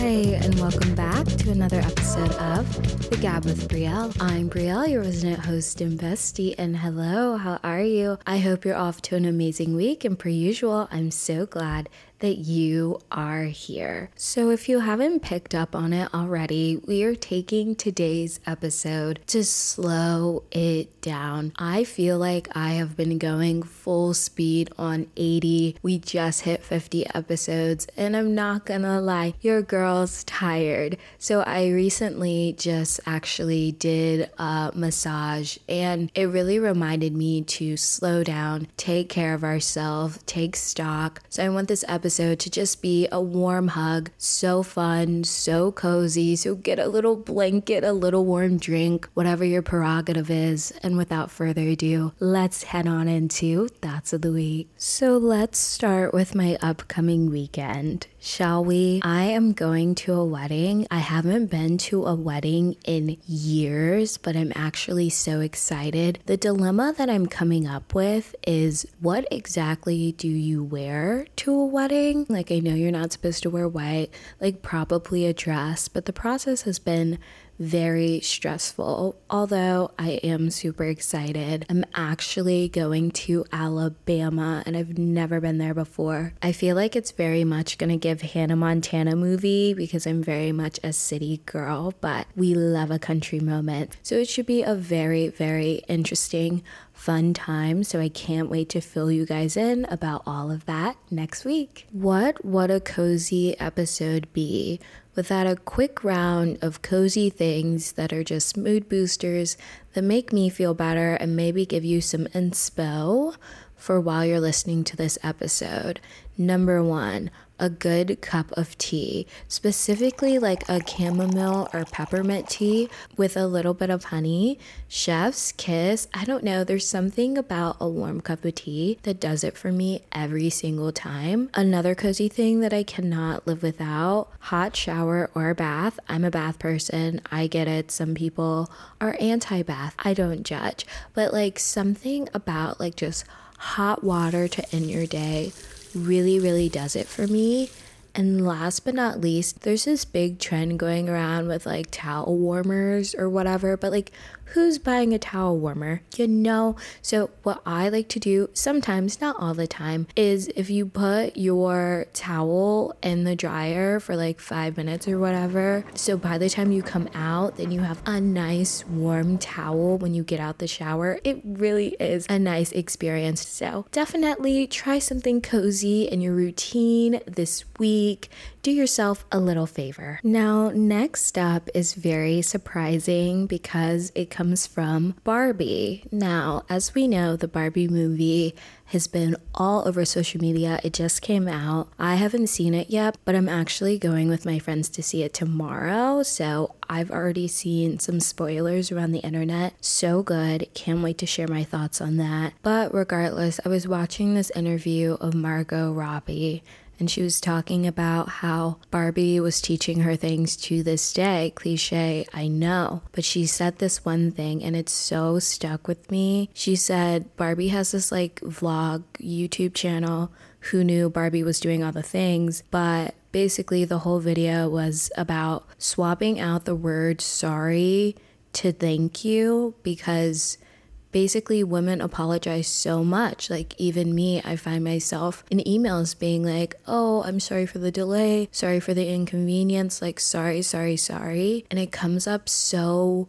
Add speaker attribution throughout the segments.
Speaker 1: Hi, and welcome back to another episode of The Gab with Brielle. I'm Brielle, your resident host and bestie, and hello, how are you? I hope you're off to an amazing week, and per usual, I'm so glad that you are here. So, if you haven't picked up on it already, we are taking today's episode to slow it down. I feel like I have been going full speed on 80. We just hit 50 episodes, and I'm not gonna lie, your girl's tired. So, I recently just actually did a massage, and it really reminded me to slow down, take care of ourselves, take stock. So, I want this episode episode to just be a warm hug. So fun, so cozy. So get a little blanket, a little warm drink, whatever your prerogative is. And without further ado, let's head on into Thoughts of the Week. So let's start with my upcoming weekend shall we? I am going to a wedding. I haven't been to a wedding in years, but I'm actually so excited. The dilemma that I'm coming up with is what exactly do you wear to a wedding? Like, I know you're not supposed to wear white, like, probably a dress, but the process has been very stressful. Although I am super excited, I'm actually going to Alabama and I've never been there before. I feel like it's very much to give Hannah Montana movie because I'm very much a city girl, but we love a country moment. So it should be a very, very interesting fun time. So I can't wait to fill you guys in about all of that next week. What would a cozy episode be without a quick round of cozy things that are just mood boosters that make me feel better and maybe give you some inspo for while you're listening to this episode? Number one, a good cup of tea, specifically like a chamomile or peppermint tea with a little bit of honey. Chef's kiss. I don't know. There's something about a warm cup of tea that does it for me every single time. Another cozy thing that I cannot live without hot shower or bath. I'm a bath person. I get it. Some people are anti bath. I don't judge. But like something about like just hot water to end your day really, really does it for me. And last but not least, there's this big trend going around with like towel warmers or whatever, but like who's buying a towel warmer? You know? So, what I like to do sometimes, not all the time, is if you put your towel in the dryer for like five minutes or whatever, so by the time you come out, then you have a nice warm towel when you get out the shower. It really is a nice experience. So, definitely try something cozy in your routine this week do yourself a little favor. Now, next up is very surprising because it comes from Barbie. Now, as we know, the Barbie movie has been all over social media. It just came out. I haven't seen it yet, but I'm actually going with my friends to see it tomorrow. So I've already seen some spoilers around the internet. So good. Can't wait to share my thoughts on that. But regardless, I was watching this interview of Margot Robbie and she was talking about how Barbie was teaching her things to this day. Cliche, I know. But she said this one thing and it's so stuck with me. She said Barbie has this like vlog YouTube channel. Who knew Barbie was doing all the things? But basically, the whole video was about swapping out the word sorry to thank you because basically women apologize so much. Like, even me, I find myself in emails being like, oh, I'm sorry for the delay, sorry for the inconvenience, like, sorry, sorry, sorry. And it comes up so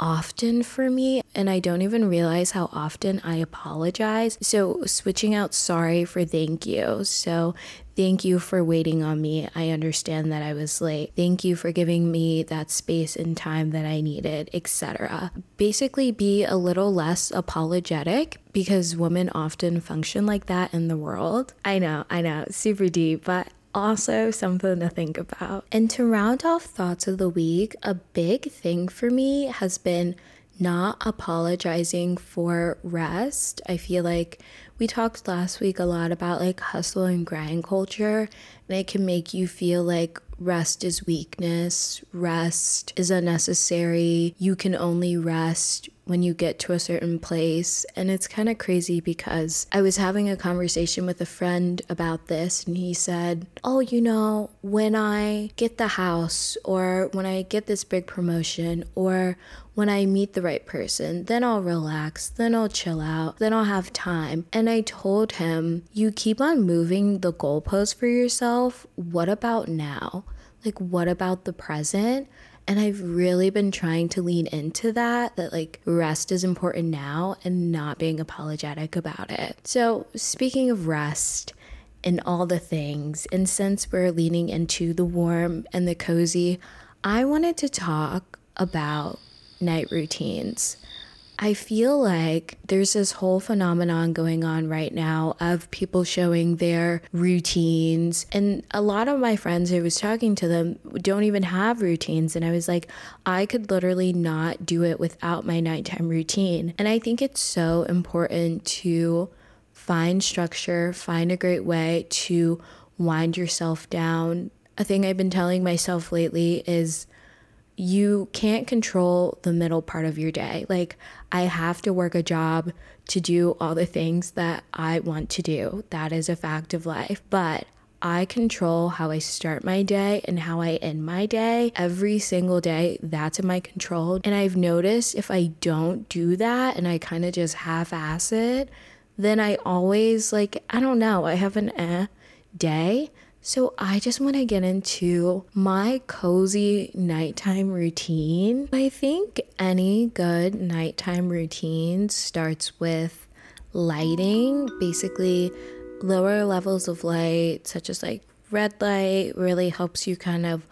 Speaker 1: often for me, and I don't even realize how often I apologize. So, switching out sorry for thank you. So, thank you for waiting on me. I understand that I was late. Thank you for giving me that space and time that I needed, etc. Basically, be a little less apologetic because women often function like that in the world. I know, I know, super deep, but also something to think about. And to round off thoughts of the week, a big thing for me has been not apologizing for rest. I feel like we talked last week a lot about like hustle and grind culture, and it can make you feel like rest is weakness, rest is unnecessary. You can only rest when you get to a certain place. And it's kind of crazy because I was having a conversation with a friend about this, and he said, Oh, you know, when I get the house, or when I get this big promotion, or when I meet the right person, then I'll relax, then I'll chill out, then I'll have time. And I told him, You keep on moving the goalposts for yourself. What about now? Like, what about the present? And I've really been trying to lean into that, that like rest is important now and not being apologetic about it. So, speaking of rest, and all the things. And since we're leaning into the warm and the cozy, I wanted to talk about night routines. I feel like there's this whole phenomenon going on right now of people showing their routines. And a lot of my friends I was talking to them don't even have routines. And I was like, I could literally not do it without my nighttime routine. And I think it's so important to find structure, find a great way to wind yourself down. A thing I've been telling myself lately is you can't control the middle part of your day. Like, I have to work a job to do all the things that I want to do. That is a fact of life. But I control how I start my day and how I end my day every single day. That's in my control. And I've noticed if I don't do that and I kind of just half ass it, then I always like, I don't know, I have an eh day. So, I just want to get into my cozy nighttime routine. I think any good nighttime routine starts with lighting, basically, lower levels of light, such as like red light, really helps you kind of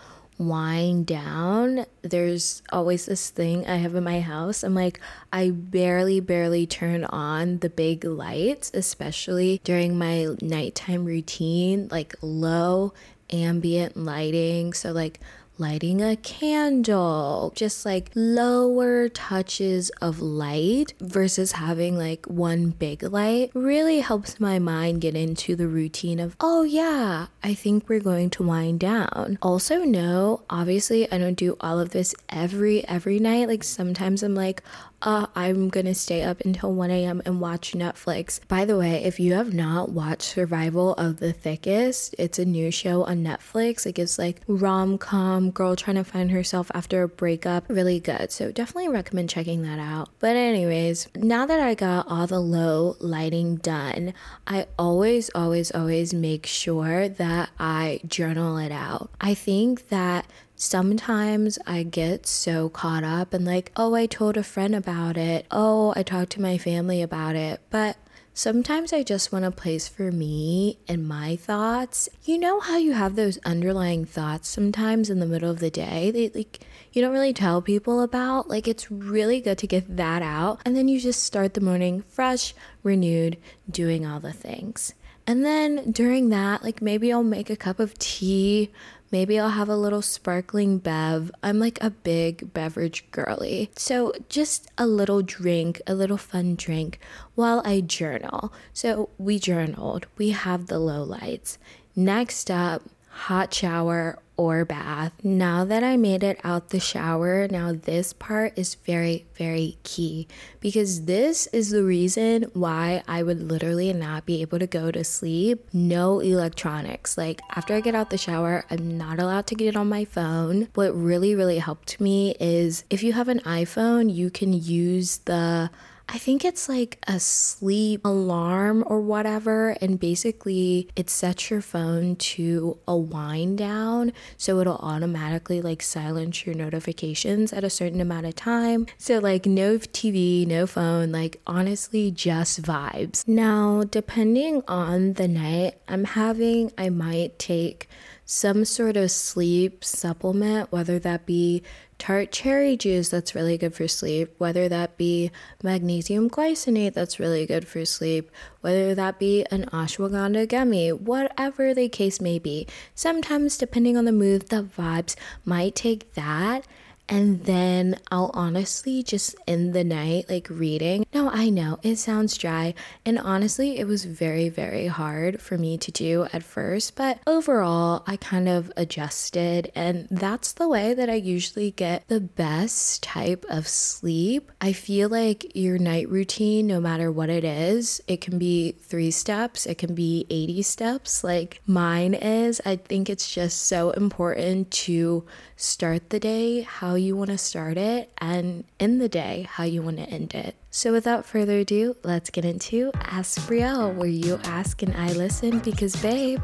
Speaker 1: wind down, there's always this thing I have in my house. I'm like, I barely, barely turn on the big lights, especially during my nighttime routine, like low ambient lighting. So, like, lighting a candle, just like lower touches of light versus having like one big light really helps my mind get into the routine of, oh yeah, I think we're going to wind down. Also, no, obviously, I don't do all of this every every night. Like sometimes I'm like, uh, I'm gonna stay up until 1 a.m. and watch Netflix. By the way, if you have not watched Survival of the Thickest, it's a new show on Netflix. It gives like rom com, girl trying to find herself after a breakup. Really good. So definitely recommend checking that out. But, anyways, now that I got all the low lighting done, I always, always, always make sure that I journal it out. I think that sometimes I get so caught up and like, oh, I told a friend about it. Oh, I talked to my family about it. But Sometimes I just want a place for me and my thoughts. You know how you have those underlying thoughts sometimes in the middle of the day that like you don't really tell people about? Like it's really good to get that out and then you just start the morning fresh, renewed, doing all the things. And then during that, like maybe I'll make a cup of tea, Maybe I'll have a little sparkling bev. I'm like a big beverage girly. So just a little drink, a little fun drink while I journal. So we journaled, we have the low lights. Next up, hot shower or bath. Now that I made it out the shower, now this part is very, very key because this is the reason why I would literally not be able to go to sleep. No electronics. Like after I get out the shower, I'm not allowed to get on my phone. What really, really helped me is if you have an iPhone, you can use the I think it's like a sleep alarm or whatever. And basically, it sets your phone to a wind down. So it'll automatically like silence your notifications at a certain amount of time. So, like, no TV, no phone, like, honestly, just vibes. Now, depending on the night I'm having, I might take some sort of sleep supplement, whether that be tart cherry juice that's really good for sleep, whether that be magnesium glycinate that's really good for sleep, whether that be an ashwagandha gummy, whatever the case may be. Sometimes, depending on the mood, the vibes might take that and then I'll honestly just end the night like reading. Now, I know it sounds dry, and honestly, it was very, very hard for me to do at first, but overall, I kind of adjusted, and that's the way that I usually get the best type of sleep. I feel like your night routine, no matter what it is, it can be three steps, it can be 80 steps, like mine is. I think it's just so important to start the day how you want to start it and in the day how you want to end it. So, without further ado, let's get into Ask Brielle, where you ask and I listen because, babe,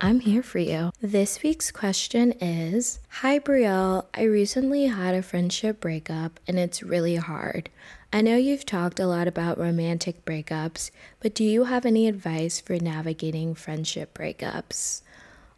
Speaker 1: I'm here for you. This week's question is Hi, Brielle. I recently had a friendship breakup and it's really hard. I know you've talked a lot about romantic breakups, but do you have any advice for navigating friendship breakups?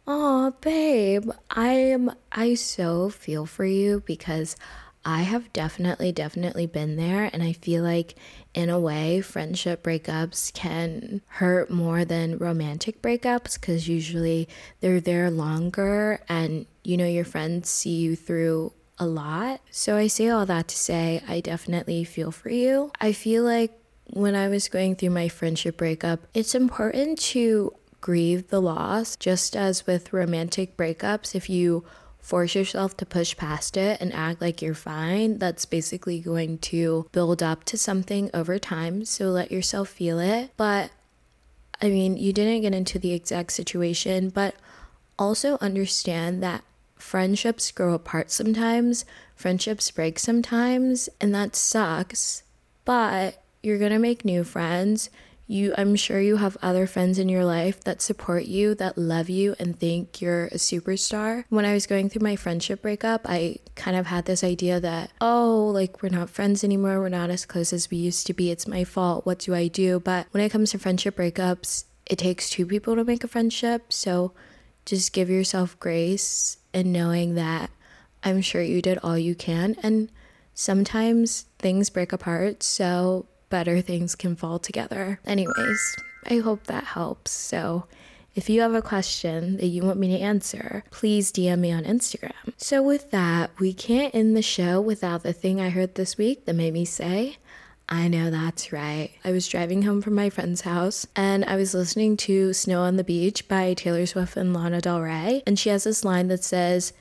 Speaker 1: Oh, babe, I am I so feel for you because I have definitely definitely been there and I feel like in a way friendship breakups can hurt more than romantic breakups cuz usually they're there longer and you know your friends see you through a lot. So I say all that to say I definitely feel for you. I feel like when I was going through my friendship breakup, it's important to grieve the loss. Just as with romantic breakups, if you force yourself to push past it and act like you're fine, that's basically going to build up to something over time. So let yourself feel it. But I mean, you didn't get into the exact situation, but also understand that friendships grow apart sometimes, friendships break sometimes, and that sucks. But you're gonna make new friends you i'm sure you have other friends in your life that support you that love you and think you're a superstar. When i was going through my friendship breakup i kind of had this idea that oh like we're not friends anymore. We're not as close as we used to be. It's my fault. What do i do? But when it comes to friendship breakups it takes two people to make a friendship. So just give yourself grace and knowing that i'm sure you did all you can. And sometimes things break apart. So better things can fall together. Anyways, I hope that helps. So, if you have a question that you want me to answer, please DM me on Instagram. So, with that, we can't end the show without the thing I heard this week that made me say, I know that's right. I was driving home from my friend's house and I was listening to Snow on the Beach by Taylor Swift and Lana Del Rey. And she has this line that says,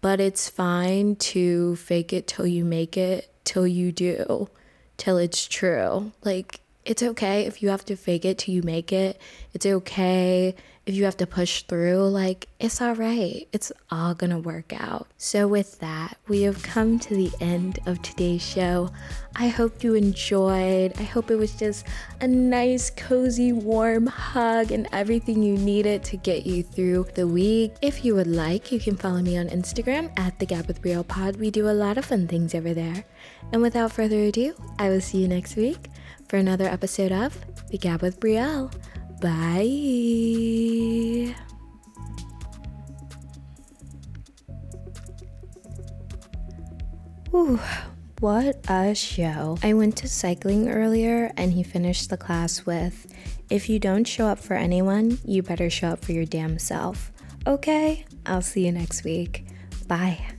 Speaker 1: But it's fine to fake it till you make it, till you do till it's true. Like, it's okay if you have to fake it till you make it. It's okay if you have to push through. Like, it's all right. It's all gonna work out. So, with that, we have come to the end of today's show. I hope you enjoyed. I hope it was just a nice, cozy, warm hug and everything you needed to get you through the week. If you would like, you can follow me on Instagram at the Gab with Brielle Pod. We do a lot of fun things over there. And without further ado, I will see you next week for another episode of The Gab with Brielle. Bye. Ooh, what a show. I went to cycling earlier and he finished the class with If you don't show up for anyone, you better show up for your damn self. Okay, I'll see you next week. Bye.